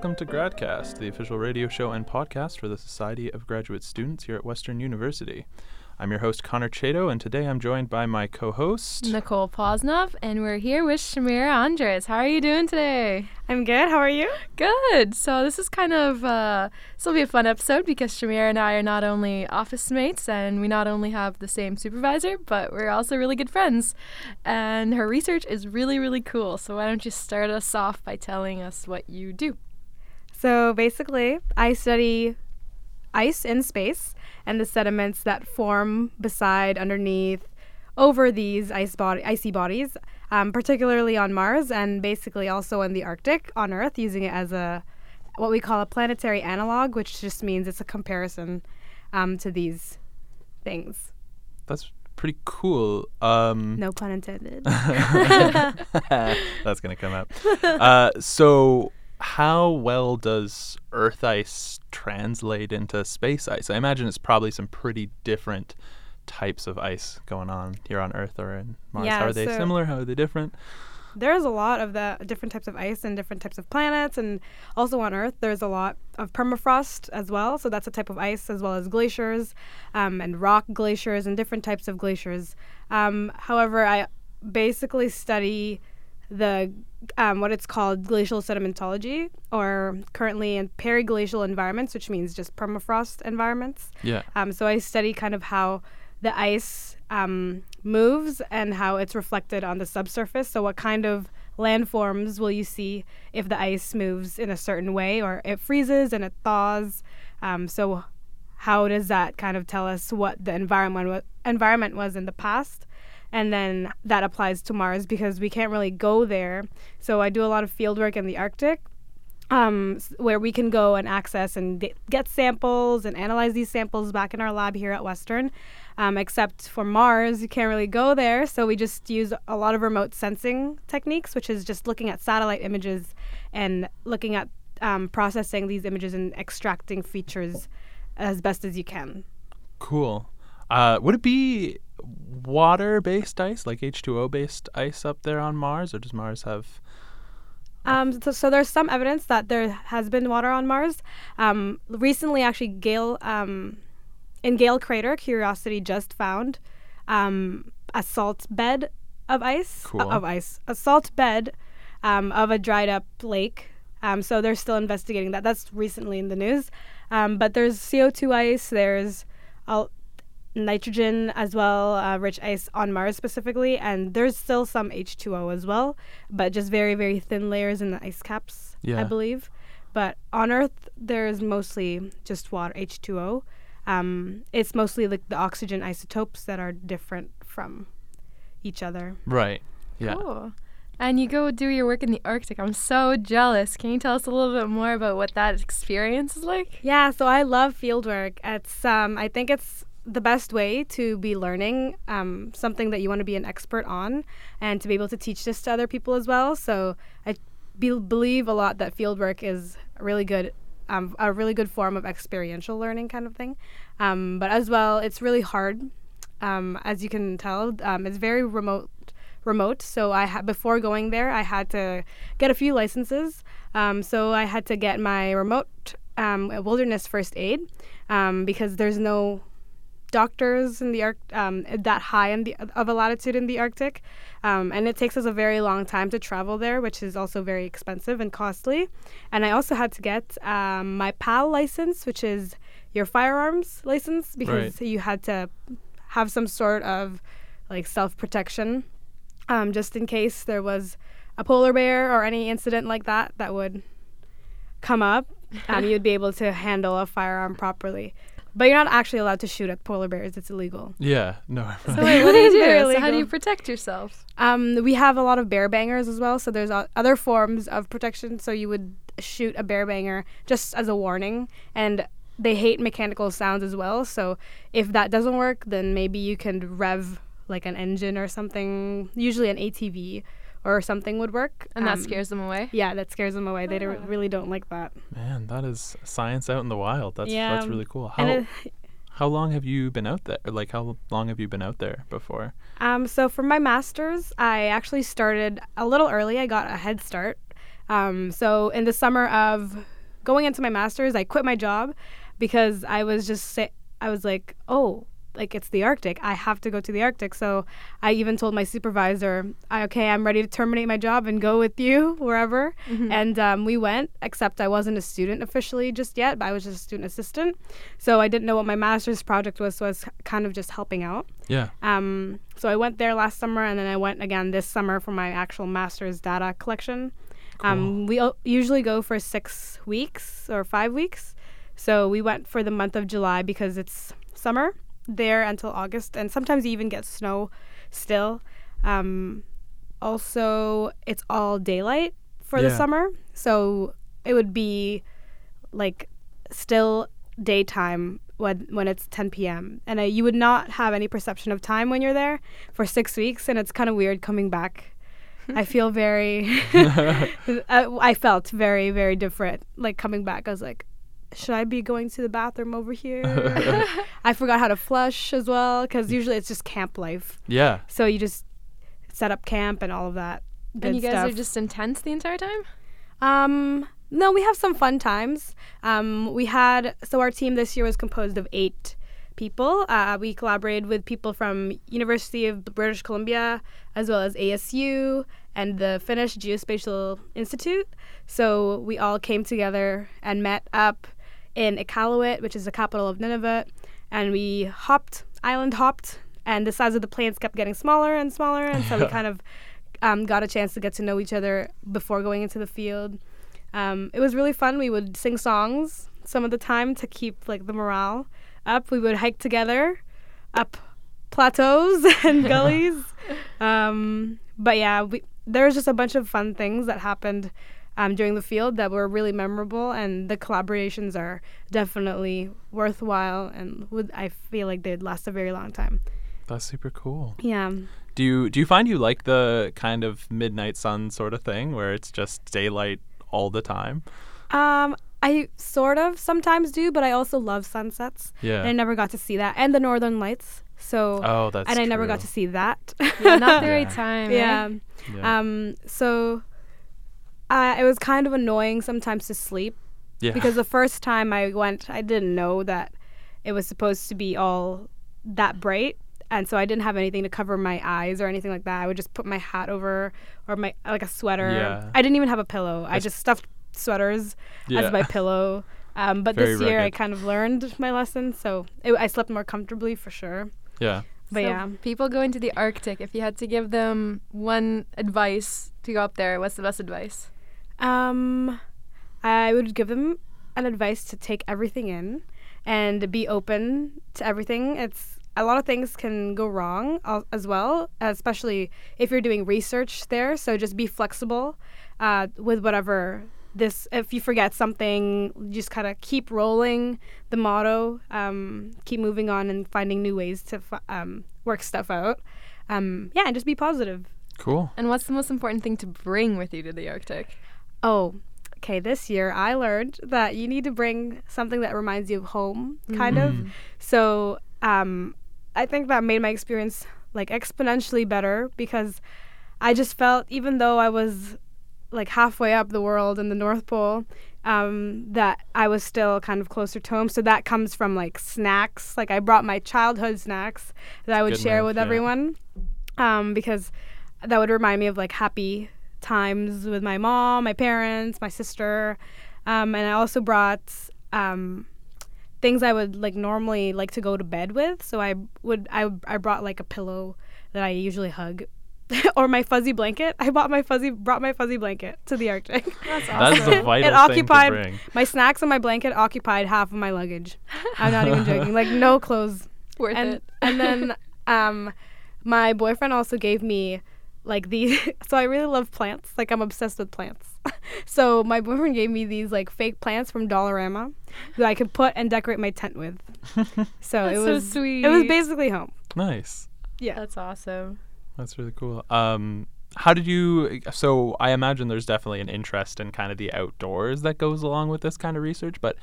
Hello and welcome to GradCast, the official radio show and podcast for the Society of Graduate Students here at Western University. I'm your host, Connor Chato, and today I'm joined by my co host, Nicole Posnov, and we're here with Shamira Andres. How are you doing today? I'm good. How are you? Good. So, this is kind of, uh, this will be a fun episode because Shamira and I are not only office mates and we not only have the same supervisor, but we're also really good friends. And her research is really, really cool. So, why don't you start us off by telling us what you do? So, basically, I study ice in space and the sediments that form beside, underneath, over these ice body, icy bodies, um, particularly on Mars and basically also in the Arctic on Earth, using it as a what we call a planetary analog, which just means it's a comparison um, to these things. That's pretty cool. Um, no pun intended. That's gonna come up. Uh, so, how well does Earth ice translate into space ice? I imagine it's probably some pretty different types of ice going on here on Earth or in Mars. Yeah, how are they so- similar? How are they different? there's a lot of the different types of ice and different types of planets and also on earth there's a lot of permafrost as well so that's a type of ice as well as glaciers um, and rock glaciers and different types of glaciers um, however i basically study the um, what it's called glacial sedimentology or currently in periglacial environments which means just permafrost environments Yeah. um, so I study kind of how the ice um, moves and how it's reflected on the subsurface. So what kind of landforms will you see if the ice moves in a certain way, or it freezes and it thaws? Um, so how does that kind of tell us what the environment environment was in the past? And then that applies to Mars because we can't really go there. So I do a lot of field work in the Arctic um, where we can go and access and get samples and analyze these samples back in our lab here at Western. Um, except for Mars, you can't really go there, so we just use a lot of remote sensing techniques, which is just looking at satellite images and looking at um, processing these images and extracting features as best as you can. Cool. Uh, would it be water-based ice, like H2O-based ice, up there on Mars, or does Mars have? Um, so, so there's some evidence that there has been water on Mars. Um, recently, actually, Gale um, in Gale Crater, Curiosity just found um, a salt bed of ice Cool. of ice, a salt bed um, of a dried up lake. Um, so they're still investigating that. That's recently in the news. Um, but there's CO2 ice. There's al- nitrogen as well, uh, rich ice on Mars specifically, and there's still some H2O as well, but just very very thin layers in the ice caps, Yeah. I believe. But on Earth, there's mostly just water H2O. Um, it's mostly like the oxygen isotopes that are different from each other. Right. Yeah. Cool. And you go do your work in the Arctic. I'm so jealous. Can you tell us a little bit more about what that experience is like? Yeah, so I love fieldwork. It's um, I think it's the best way to be learning um, something that you want to be an expert on, and to be able to teach this to other people as well. So I be- believe a lot that fieldwork is really good, um, a really good form of experiential learning kind of thing. Um, but as well, it's really hard, um, as you can tell. Um, it's very remote remote. So I ha- before going there, I had to get a few licenses. Um, so I had to get my remote wilderness first aid because there's no doctors in the Arc um, that high in the of a latitude in the Arctic, um, and it takes us a very long time to travel there, which is also very expensive and costly. And I also had to get um, my PAL license, which is your firearms license, because you had to have some sort of like self protection, um, just in case there was a polar bear or any incident like that that would come up. Um, you'd be able to handle a firearm properly. But you're not actually allowed to shoot at polar bears. It's illegal. Yeah. No. So wait, what do you do? So how do you protect yourself? Um, we have a lot of bear bangers as well. So there's o- other forms of protection. So you would shoot a bear banger just as a warning. And they hate mechanical sounds as well. So if that doesn't work, then maybe you can rev like an engine or something. Usually an ATV or something would work. And that Um, scares them away. Yeah, that scares them away. They don't, Ah. really don't like that. Man, that is science out in the wild. That's that's really cool. How it, how long have you been out there? Like how long have you been out there before? Um, so for my master's, I actually started a little early. I got a head start Um, so in the summer of going into my master's, I quit my job because I was just say, I was like, oh, like it's the Arctic. I have to go to the Arctic. So I even told my supervisor, okay, I'm ready to terminate my job and go with you wherever. Mm-hmm. And um, we went, except I wasn't a student officially just yet, but I was just a student assistant. So I didn't know what my master's project was, so I was kind of just helping out. Yeah. Um, so I went there last summer, and then I went again this summer for my actual master's data collection. Um, we o- usually go for six weeks or five weeks. So we went for the month of July because it's summer there until August, and sometimes you even get snow still. Um, also, it's all daylight for the summer, so it would be like still daytime when when it's 10 p.m. and uh, you would not have any perception of time when you're there for six weeks, and it's kind of weird coming back. I feel very, I, I felt very very different. Like coming back, I was like, should I be going to the bathroom over here? I forgot how to flush as well because usually it's just camp life. Yeah. So you just set up camp and all of that. and you guys stuff. are just intense the entire time? Um, no, we have some fun times. Um, we had so our team this year was composed of eight people. Uh, we collaborated with people from University of British Columbia as well as ASU and the Finnish Geospatial Institute. So we all came together and met up in Iqaluit, which is the capital of Nunavut, and we hopped, island hopped, and the size of the planes kept getting smaller and smaller, and so we kind of um, got a chance to get to know each other before going into the field. Um, it was really fun. We would sing songs some of the time to keep like the morale up. We would hike together up plateaus and gullies. Um, but yeah, we, there was just a bunch of fun things that happened um, during the field that were really memorable, and the collaborations are definitely worthwhile, and would I feel like they'd last a very long time. That's super cool. Yeah. Do you do you find you like the kind of midnight sun sort of thing where it's just daylight all the time? Um, I sort of sometimes do, but I also love sunsets. Yeah. And I never got to see that, and the northern lights. So, oh, that's and I never got to see that. Yeah, not the Yeah. right time. eh? yeah. Yeah. Um. So, I it was kind of annoying sometimes to sleep yeah. because the first time I went, I didn't know that it was supposed to be all that bright. And so I didn't have anything to cover my eyes or anything like that. I would just put my hat over or my like a sweater. Yeah. I didn't even have a pillow. I just stuffed sweaters yeah. as my pillow. Um, but Very this year I kind of learned my lesson, so it, I slept more comfortably for sure. yeah. But So yeah, People going to the Arctic, if you had to give them one advice to go up there, what's the best advice? Um, I would give them an advice to take everything in and be open to everything. It's a lot of things can go wrong as well, especially if you're doing research there. So just be flexible uh, with whatever this. If you forget something, just kind of keep rolling. The motto: um, keep moving on and finding new ways to fi- um, work stuff out. Um, yeah, and just be positive. Cool. And what's the most important thing to bring with you to the Arctic? Oh, okay. This year I learned that you need to bring something that reminds you of home, kind of. Mm. So um, I think that made my experience like exponentially better because I just felt, even though I was like halfway up the world in the North Pole, um, that I was still kind of closer to home. So that comes from like snacks. Like I brought my childhood snacks that I would Good share with yeah. everyone um, because that would remind me of like happy times with my mom, my parents, my sister. Um, and I also brought um, things I would like normally like to go to bed with. So I would I I brought like a pillow that I usually hug. or my fuzzy blanket. I bought my fuzzy brought my fuzzy blanket to the Arctic. That's That is a vital it thing occupied to bring. my snacks and my blanket occupied half of my luggage. I'm not even joking. Like no clothes. Worth and it. and then um my boyfriend also gave me like these so I really love plants. Like I'm obsessed with plants. so my boyfriend gave me these like fake plants from Dollarama that I could put and decorate my tent with. So That's it so was sweet. it was basically home. Nice. Yeah. That's awesome. That's really cool. Um, how did you? So I imagine there's definitely an interest in kind of the outdoors that goes along with this kind of research. But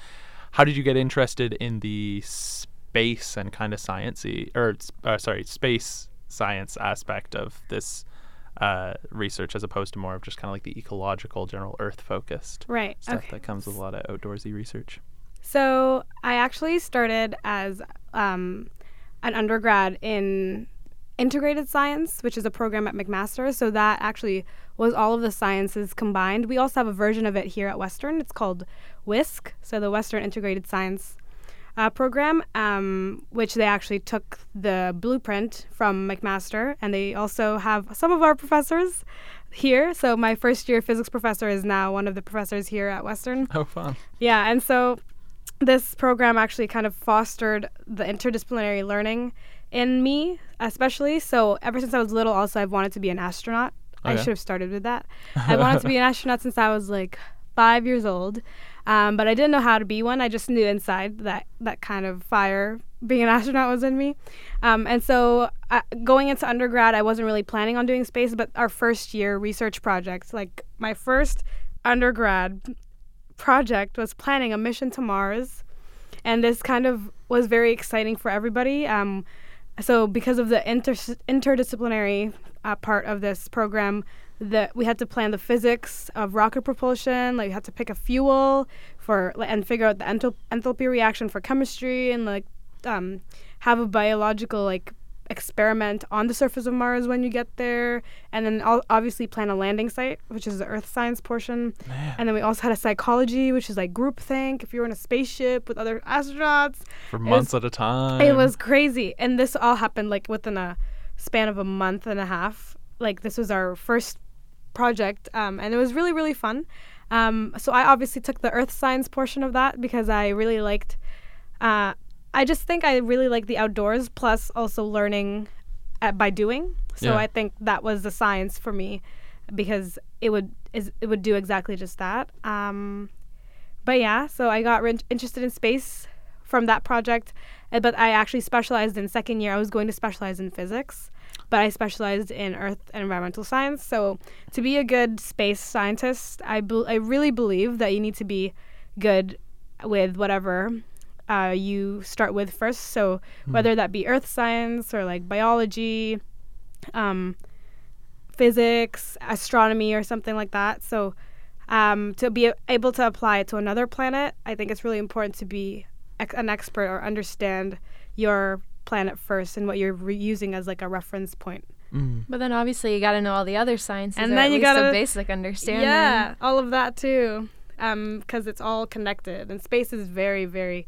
how did you get interested in the space and kind of sciencey, or uh, sorry, space science aspect of this uh, research as opposed to more of just kind of like the ecological, general Earth focused Right. stuff okay. that comes with a lot of outdoorsy research. So I actually started as um, an undergrad in integrated science, which is a program at McMaster. So that actually was all of the sciences combined. We also have a version of it here at Western. It's called WISC, so the Western Integrated Science uh, program, um, which they actually took the blueprint from McMaster, and they also have some of our professors here. So my first year physics professor is now one of the professors here at Western. Oh, fun. Yeah, and so this program actually kind of fostered the interdisciplinary learning in me, especially. So ever since I was little, also I've wanted to be an astronaut. I Okay. should have started with that. I wanted to be an astronaut since I was like five years old, um, but I didn't know how to be one. I just knew inside that that kind of fire being an astronaut was in me. Um, and so uh, going into undergrad, I wasn't really planning on doing space, but our first year research project, like my first undergrad project was planning a mission to Mars, and this kind of was very exciting for everybody. Um, so because of the inter- interdisciplinary uh, part of this program, that we had to plan the physics of rocket propulsion. Like we had to pick a fuel for and figure out the enthal- enthalpy reaction for chemistry, and like um, have a biological like experiment on the surface of Mars when you get there, and then obviously plan a landing site, which is the Earth science portion. Man, And then we also had a psychology, which is like groupthink. If you're in a spaceship with other astronauts, for was- months at a time. it was crazy. And this all happened like within a span of a month and a half. Like this was our first project, um, and it was really really fun. Um, so I obviously took the earth science portion of that because I really liked. Uh, I just think I really like the outdoors, plus also learning at, by doing. So Yeah. I think that was the science for me because it would is it would do exactly just that. Um, but yeah, so I got re- interested in space from that project, uh, but I actually specialized in second year. I was going to specialize in physics, but I specialized in earth and environmental science. So to be a good space scientist, I bel I really believe that you need to be good with whatever uh, you start with first. So whether that be earth science or like biology, um, physics, astronomy, or something like that. So um, to be able to apply it to another planet, I think it's really important to be ex- an expert or understand your planet first and what you're re- using as like a reference point. Mm. But then obviously you got to know all the other sciences. And or then at you gotta- a basic understanding. Yeah, all of that too, because it's all connected, and space is very, very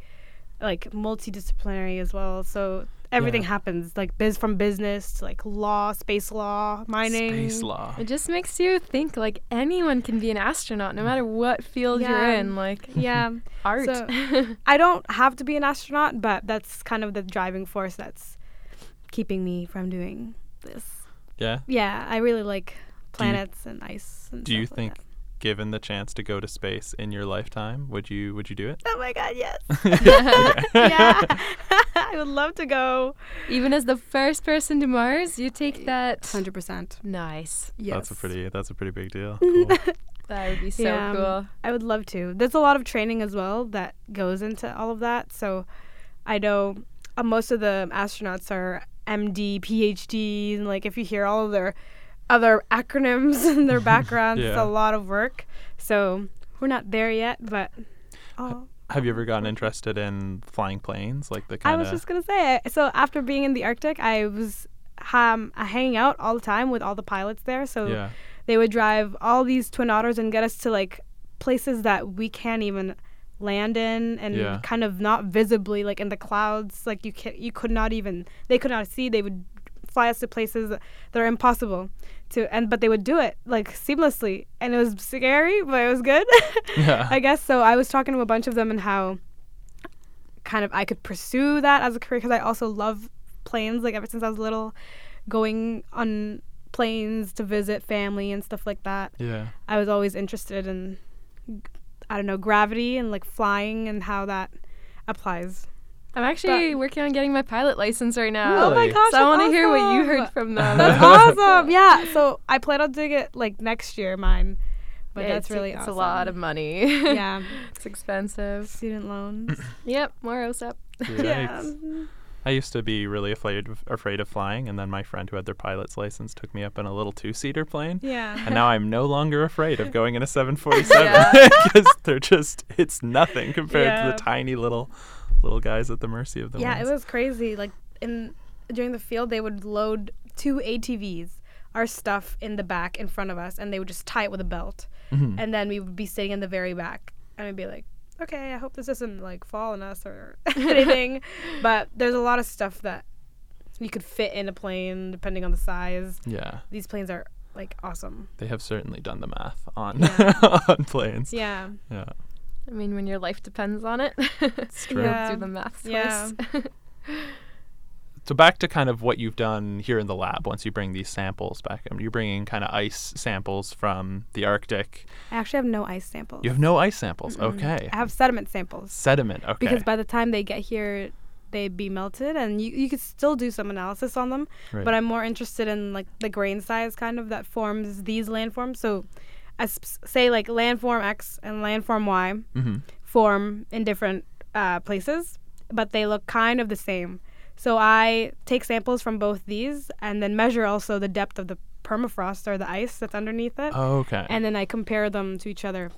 like multidisciplinary as well. So everything Yeah. happens like biz from business to like law, space law, mining. Space law. It just makes you think like anyone can be an astronaut no matter what field you're in. Like Yeah, art. So- I don't have to be an astronaut, but that's kind of the driving force that's keeping me from doing this. Yeah. Yeah, I really like planets and ice. And Do you stuff like think, that. Given the chance to go to space in your lifetime, would you would you do it? Oh my god, yes. Okay. yeah, I would love to go. Even as the first person to Mars, you take that. Hundred percent. Nice. Yes. That's a pretty that's a pretty big deal. Cool. That would be so Yeah, um, cool. I would love to. There's a lot of training as well that goes into all of that. So I know uh, most of the astronauts are MD, PhD, and like if you hear all of their other acronyms in their backgrounds it's a lot of work. So we're not there yet, but oh, Have you ever gotten interested in flying planes? Like the I was just gonna say. So after being in the Arctic, I was um, hanging out all the time with all the pilots there. So yeah. they would drive all these twin otters and get us to like places that we can't even land in and Yeah. kind of not visibly like in the clouds like you can you could not even they could not see they would fly us to places that are impossible to and but they would do it like seamlessly and it was scary but it was good Yeah. i guess so i was talking to a bunch of them and how kind of i could pursue that as a career because i also love planes like ever since i was little going on planes to visit family and stuff like that Yeah. I was always interested in I don't know gravity and like flying and how that applies. I'm actually working on getting my pilot license right now. Oh my Really? gosh! So I want to that's hear what you heard from them. That's awesome. Yeah. So I plan on doing it like next year, mine. But Yeah, that's it's, really it's awesome. a lot of money. yeah. it's expensive. Student loans. Yep, more OSAP. Yikes. yeah. I used to be really afraid of, afraid of flying, and then my friend who had their pilot's license took me up in a little two-seater plane. Yeah. And now I'm no longer afraid of going in a 747 Yeah. because they're just it's nothing compared to the tiny little little guys at the mercy of the yeah, winds. it was crazy. Like in during the field, they would load two ATVs, our stuff in the back in front of us, and they would just tie it with a belt, Mhm. and then we would be sitting in the very back, and I'd be like, okay, I hope this doesn't like fall on us or anything. but there's a lot of stuff that you could fit in a plane depending on the size. Yeah, These planes are like awesome. they have certainly done the math on Yeah. on planes. Yeah. Yeah. I mean, when your life depends on it, it's true. Yeah. do the math Yeah. twice. So back to kind of what you've done here in the lab. Once you bring these samples back, I mean, you're bringing kind of ice samples from the Arctic. I actually have no ice samples. You have no ice samples. Okay. I have sediment samples. Sediment. Okay. because by the time they get here they'd be melted and you, you could still do some analysis on them Right. but i'm more interested in like the grain size kind of that forms these landforms so as say like landform x and landform y Mhm. form in different uh, places but they look kind of the same so i take samples from both these and then measure also the depth of the permafrost or the ice that's underneath it Oh, okay. and then I compare them to each other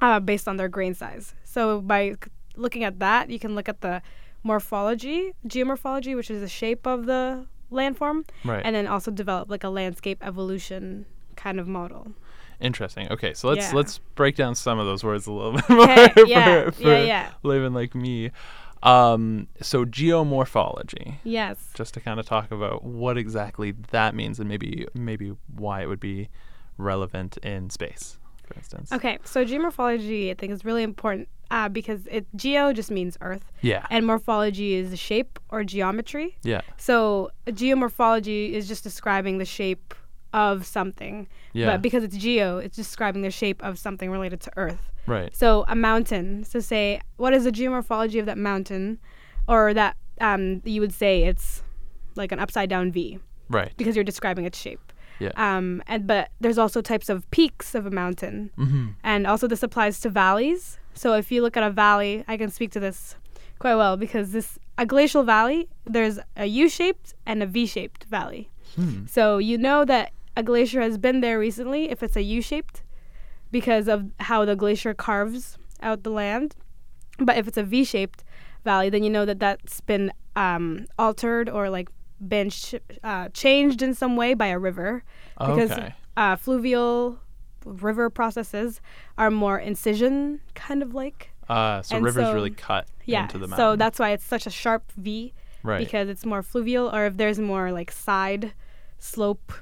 uh, based on their grain size. So by c- looking at that, you can look at the morphology, geomorphology, which is the shape of the landform, right. and then also develop like a landscape evolution kind of model. Interesting. Okay, so let's Yeah. let's break down some of those words a little bit more Okay, for, yeah, for yeah, yeah. living like me. Um, so geomorphology, Yes. just to kind of talk about what exactly that means and maybe maybe why it would be relevant in space, for instance. Okay, so geomorphology I think is really important uh, because it geo just means earth, Yeah. and morphology is the shape or geometry. yeah. So geomorphology is just describing the shape of something. Yeah. But because it's geo, it's describing the shape of something related to Earth. right. So a mountain. So say, what is the geomorphology of that mountain, or that um, you would say it's like an upside down V Right. because you're describing its shape. Yeah. Um, and but there's also types of peaks of a mountain, Mm-hmm. and also this applies to valleys. So if you look at a valley, I can speak to this quite well because this a glacial valley, there's a U-shaped and a V-shaped valley. Hmm. So you know that a glacier has been there recently if it's a U-shaped because of how the glacier carves out the land. But if it's a V-shaped valley, then you know that that's been um, altered or like been ch- uh, changed in some way by a river because Okay. uh, fluvial river processes are more incision kind of like. Uh, so and rivers so- really cut Yeah, into the mountain. so that's why it's such a sharp V right. because it's more fluvial or if there's more like side slope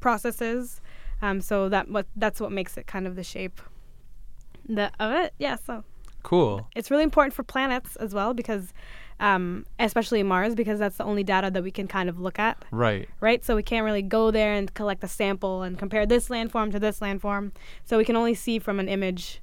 processes. Um, so that what that's what makes it kind of the shape the, of it. Yeah so cool. it's really important for planets as well because um, especially mars because that's the only data that we can kind of look at. Right. right? So we can't really go there and collect a sample and compare this landform to this landform. So we can only see from an image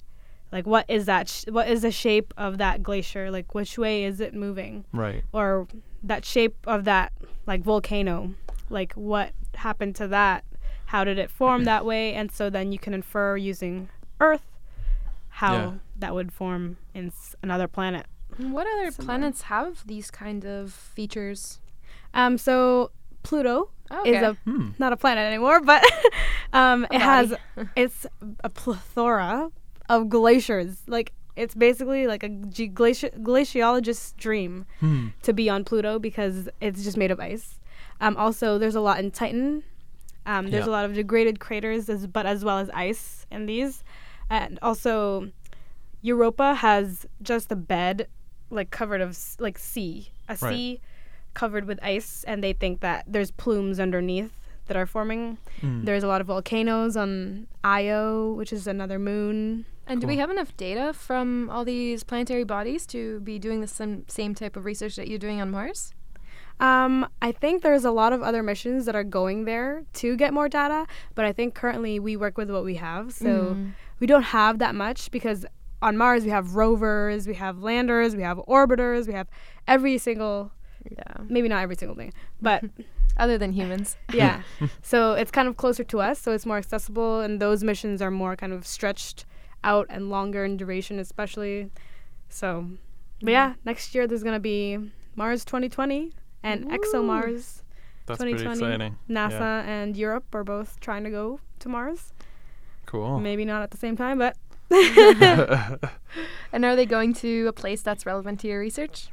like what is that sh- what is the shape of that glacier? Like which way is it moving? Right. or that shape of that like volcano like what happened to that how did it form that way and so then you can infer using earth how Yeah. that would form in s- another planet What other Similar. planets have these kind of features? um so pluto Okay. is a Hmm. not a planet anymore but um A it has it's a plethora of glaciers like it's basically like a glaci- glaciologist's dream Hmm. to be on Pluto because it's just made of ice. Um, also, there's a lot in Titan. Um, there's Yeah. a lot of degraded craters, as, but as well as ice in these. And also, Europa has just a bed, like covered of like sea, a Right. sea covered with ice, and they think that there's plumes underneath that are forming. Hmm. There's a lot of volcanoes on Io, which is another moon. And do we have enough data from all these planetary bodies to be doing the same, same type of research that you're doing on Mars? Um, I think there's a lot of other missions that are going there to get more data, but I think currently we work with what we have. So Mm. we don't have that much because on Mars we have rovers, we have landers, we have orbiters, we have every single, Yeah. maybe not every single thing, but Other than humans. yeah. so it's kind of closer to us, so it's more accessible, and those missions are more kind of stretched out and longer in duration, especially. So, but yeah, next year there's gonna be Mars 2020 and Ooh. ExoMars. That's pretty 2020. exciting. NASA Yeah. and Europe are both trying to go to Mars. Cool. Maybe not at the same time, but And are they going to a place that's relevant to your research?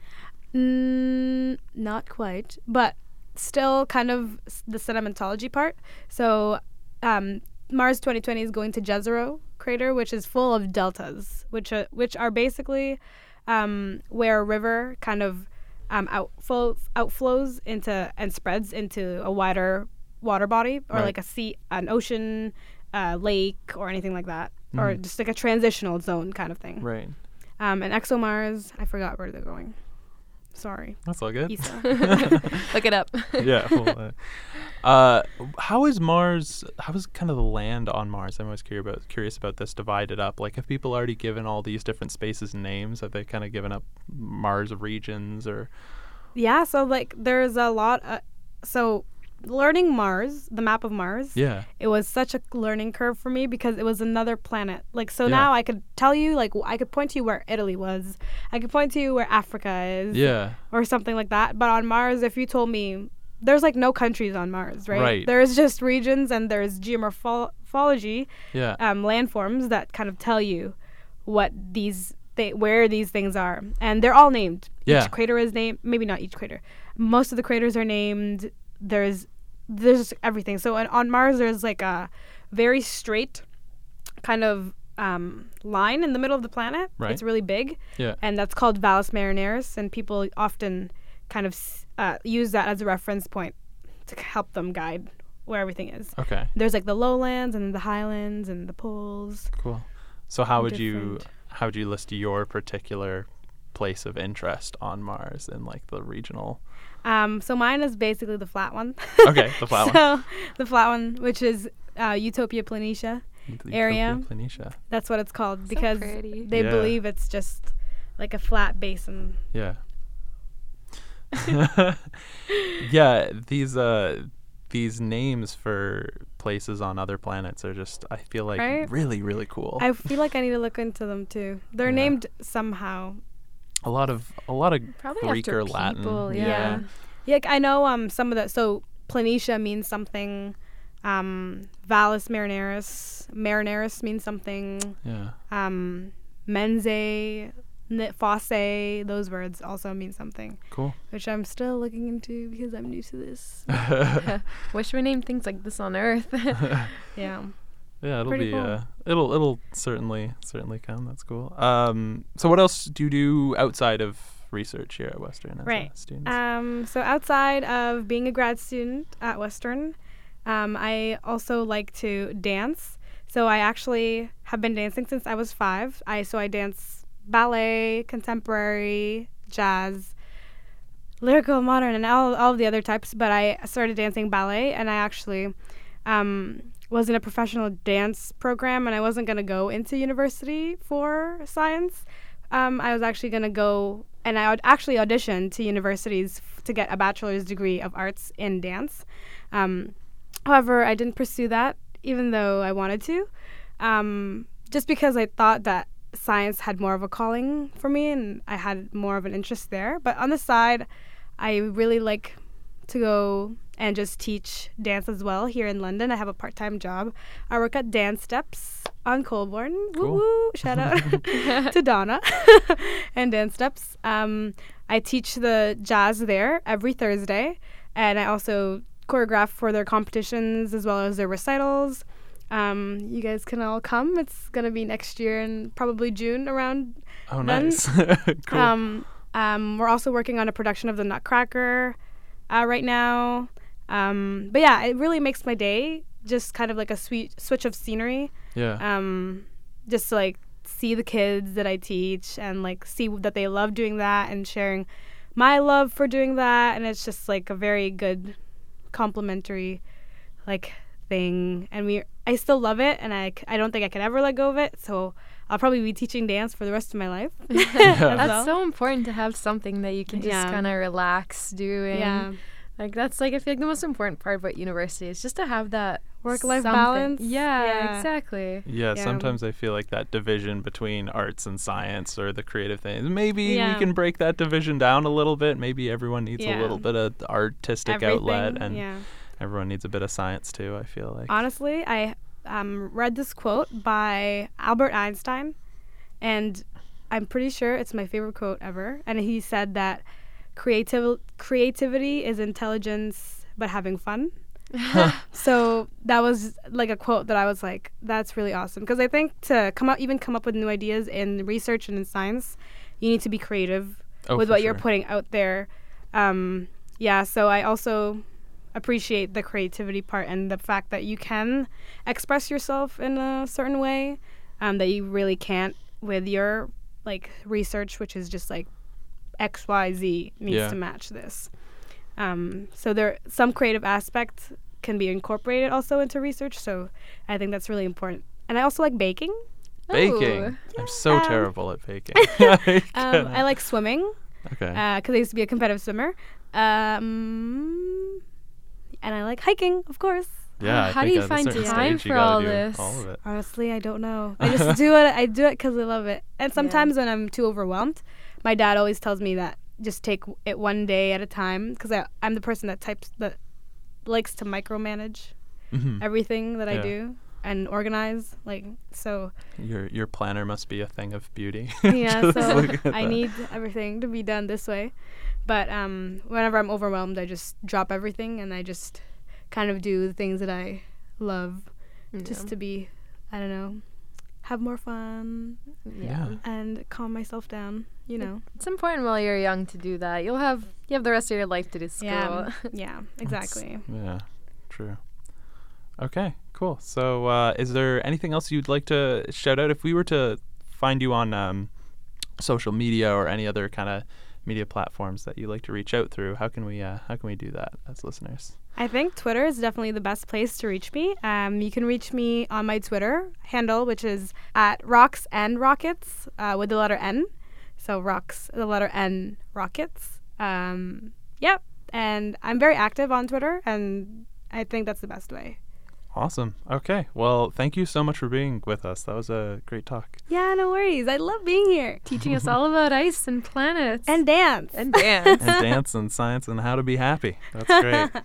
Mm, not quite, but still kind of s- the sedimentology part. So, um, Mars 2020 is going to Jezero crater, which is full of deltas, which are, which are basically um, where a river kind of um, outflows outflows into and spreads into a wider water body or Right. like a sea, an ocean, uh, lake, or anything like that, or Mhm. just like a transitional zone kind of thing. Right. Um, and ExoMars, I forgot where they're going. Sorry. That's all good. Look it up. yeah. Well, uh, uh, how is Mars? How is kind of the land on Mars? I'm always curious about curious about this divided up. Like, have people already given all these different spaces names? Have they kind of given up Mars regions or? Yeah, so like there's a lot. Uh, so learning Mars, the map of Mars, Yeah. it was such a learning curve for me because it was another planet. Like so Yeah. now I could tell you, like I could point to you where Italy was, I could point to you where Africa is, Yeah. or something like that. But on Mars, if you told me there's like no countries on Mars, right? Right. There's just regions and there's geomorphology, Yeah. um, landforms that kind of tell you what these th- where these things are, and they're all named. Yeah. Each crater is named. Maybe not each crater. Most of the craters are named. There's there's everything. So on, on Mars, there's like a very straight kind of um, line in the middle of the planet. Right. It's really big, Yeah. and that's called Valles Marineris, and people often kind of uh, use that as a reference point to help them guide where everything is. Okay. There's like the lowlands and the highlands and the poles. Cool. So how would you how would you list your particular place of interest on Mars in like the regional? Um, so mine is basically the flat one. Okay, the flat one. so the flat one, which is uh, Utopia Planitia. Utopia area. Planitia. That's what it's called So because pretty. they Yeah. believe it's just like a flat basin. Yeah. yeah, these uh these names for places on other planets are just I feel like Right? really really cool. I feel like I need to look into them too. They're Yeah. named somehow. A lot of a lot of Probably Greek or Latin. people, yeah. yeah. Yeah, I know um some of the so Planitia means something. Um, Marineris, Marineris means something. Yeah. Um, N- Fosse, those words also mean something, Cool. which I'm still looking into because I'm new to this. Wish we named things like this on Earth. yeah. Yeah, it'll Pretty be cool. uh it'll it'll certainly certainly come. That's cool. Um so what else do you do outside of research here at Western as Right. a student? Um, so outside of being a grad student at Western, um, I also like to dance. So I actually have been dancing since I was five. I so I dance ballet, contemporary, jazz, lyrical, modern, and all all of the other types. But I started dancing ballet, and I actually um, was in a professional dance program, and I wasn't gonna go into university for science. Um, I was actually gonna go, and I would actually auditioned to universities f- to get a bachelor's degree of arts in dance. Um, however, I didn't pursue that, even though I wanted to, um, just because I thought that science had more of a calling for me, and I had more of an interest there. But on the side, I really like to go and just teach dance as well here in London. I have a part time job. I work at Dance Steps on Colborne. Cool. Woo woo! Shout out to Donna and Dance Steps. Um, I teach the jazz there every Thursday, and I also choreograph for their competitions as well as their recitals. Um, you guys can all come. It's gonna be next year in probably June around oh then, nice. cool. um, um, we're also working on a production of The Nutcracker uh, right now. Um, but yeah, it really makes my day just kind of like a sweet switch of scenery. yeah. Um, just to like see the kids that I teach and like see that they love doing that and sharing my love for doing that. And it's just like a very good complementary like thing. And we, I still love it and I, I don't think I could ever let go of it. So I'll probably be teaching dance for the rest of my life. as That's well. so important to have something that you can just Yeah. kind of relax doing. Yeah. Like that's like I feel like the most important part about university is just to have that Work-life balance? Yeah, Yeah. exactly. Yeah, Yeah. sometimes I feel like that division between arts and science or the creative things. Maybe Yeah. we can break that division down a little bit. Maybe everyone needs a little bit of artistic outlet and yeah. everyone needs a bit of science too, I feel like. Honestly, I um, read this quote by Albert Einstein, and I'm pretty sure it's my favorite quote ever. And he said that creativ- creativity is intelligence but having fun. so that was like a quote that I was like, that's really awesome. Because I think to come up, even come up with new ideas in research and in science, you need to be creative Oh, with what you're putting out there. Um, yeah, so I also appreciate the creativity part and the fact that you can express yourself in a certain way um, that you really can't with your like research, which is just like X Y Z needs Yeah. to match this. Um, so there some creative aspects can be incorporated also into research. So I think that's really important. And I also like baking. Baking. Ooh. I'm so Um, terrible at baking. I Um. I like swimming. okay. because I used to be a competitive swimmer. Um, and I like hiking, of course. yeah. I how do you at find time for all this? All of it. Honestly, I don't know. I just do it. I do it because I love it. And sometimes when I'm too overwhelmed, my dad always tells me that just take it one day at a time because I'm the person that types that likes to micromanage Mhm. everything that I do and organize. Like so, Your your planner must be a thing of beauty. yeah. So I that. need everything to be done this way. But um, whenever I'm overwhelmed, I just drop everything and I just kind of do the things that I love, just to be, I don't know, have more fun Yeah. and calm myself down. You know. It's important while you're young to do that. You'll have you have the rest of your life to do school. Yeah. Yeah. Exactly. Yeah, true. Okay, cool. So, uh, is there anything else you'd like to shout out? If we were to find you on um, social media or any other kind of media platforms that you like to reach out through, how can we uh, how can we do that as listeners? I think Twitter is definitely the best place to reach me. Um, you can reach me on my Twitter handle, which is at rocks and rockets uh, with the letter N. So rocks, the letter N, rockets. Um, yep. And I'm very active on Twitter, and I think that's the best way. Awesome. Okay. Well, thank you so much for being with us. That was a great talk. Yeah, no worries. I love being here Teaching us all about ice and planets and dance. and dance. and dance and science and how to be happy. That's great.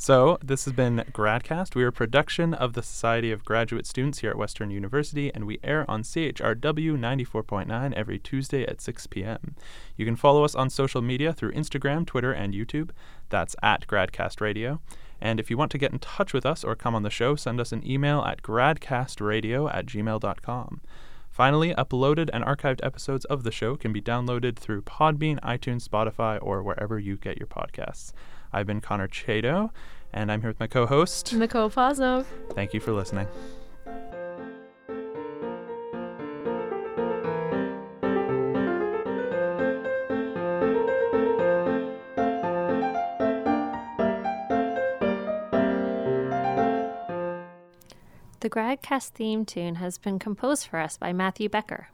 So, this has been GradCast. We are a production of the Society of Graduate Students here at Western University, and we air on CHRW 94.9 every Tuesday at 6 p.m. You can follow us on social media through Instagram, Twitter, and YouTube. That's at GradCast Radio. And if you want to get in touch with us or come on the show, send us an email at gradcastradio at gmail.com. Finally, uploaded and archived episodes of the show can be downloaded through Podbean, iTunes, Spotify, or wherever you get your podcasts. I've been Connor Chato, and I'm here with my co host. Nicole Pazov. Thank you for listening. The Gradcast theme tune has been composed for us by Matthew Becker.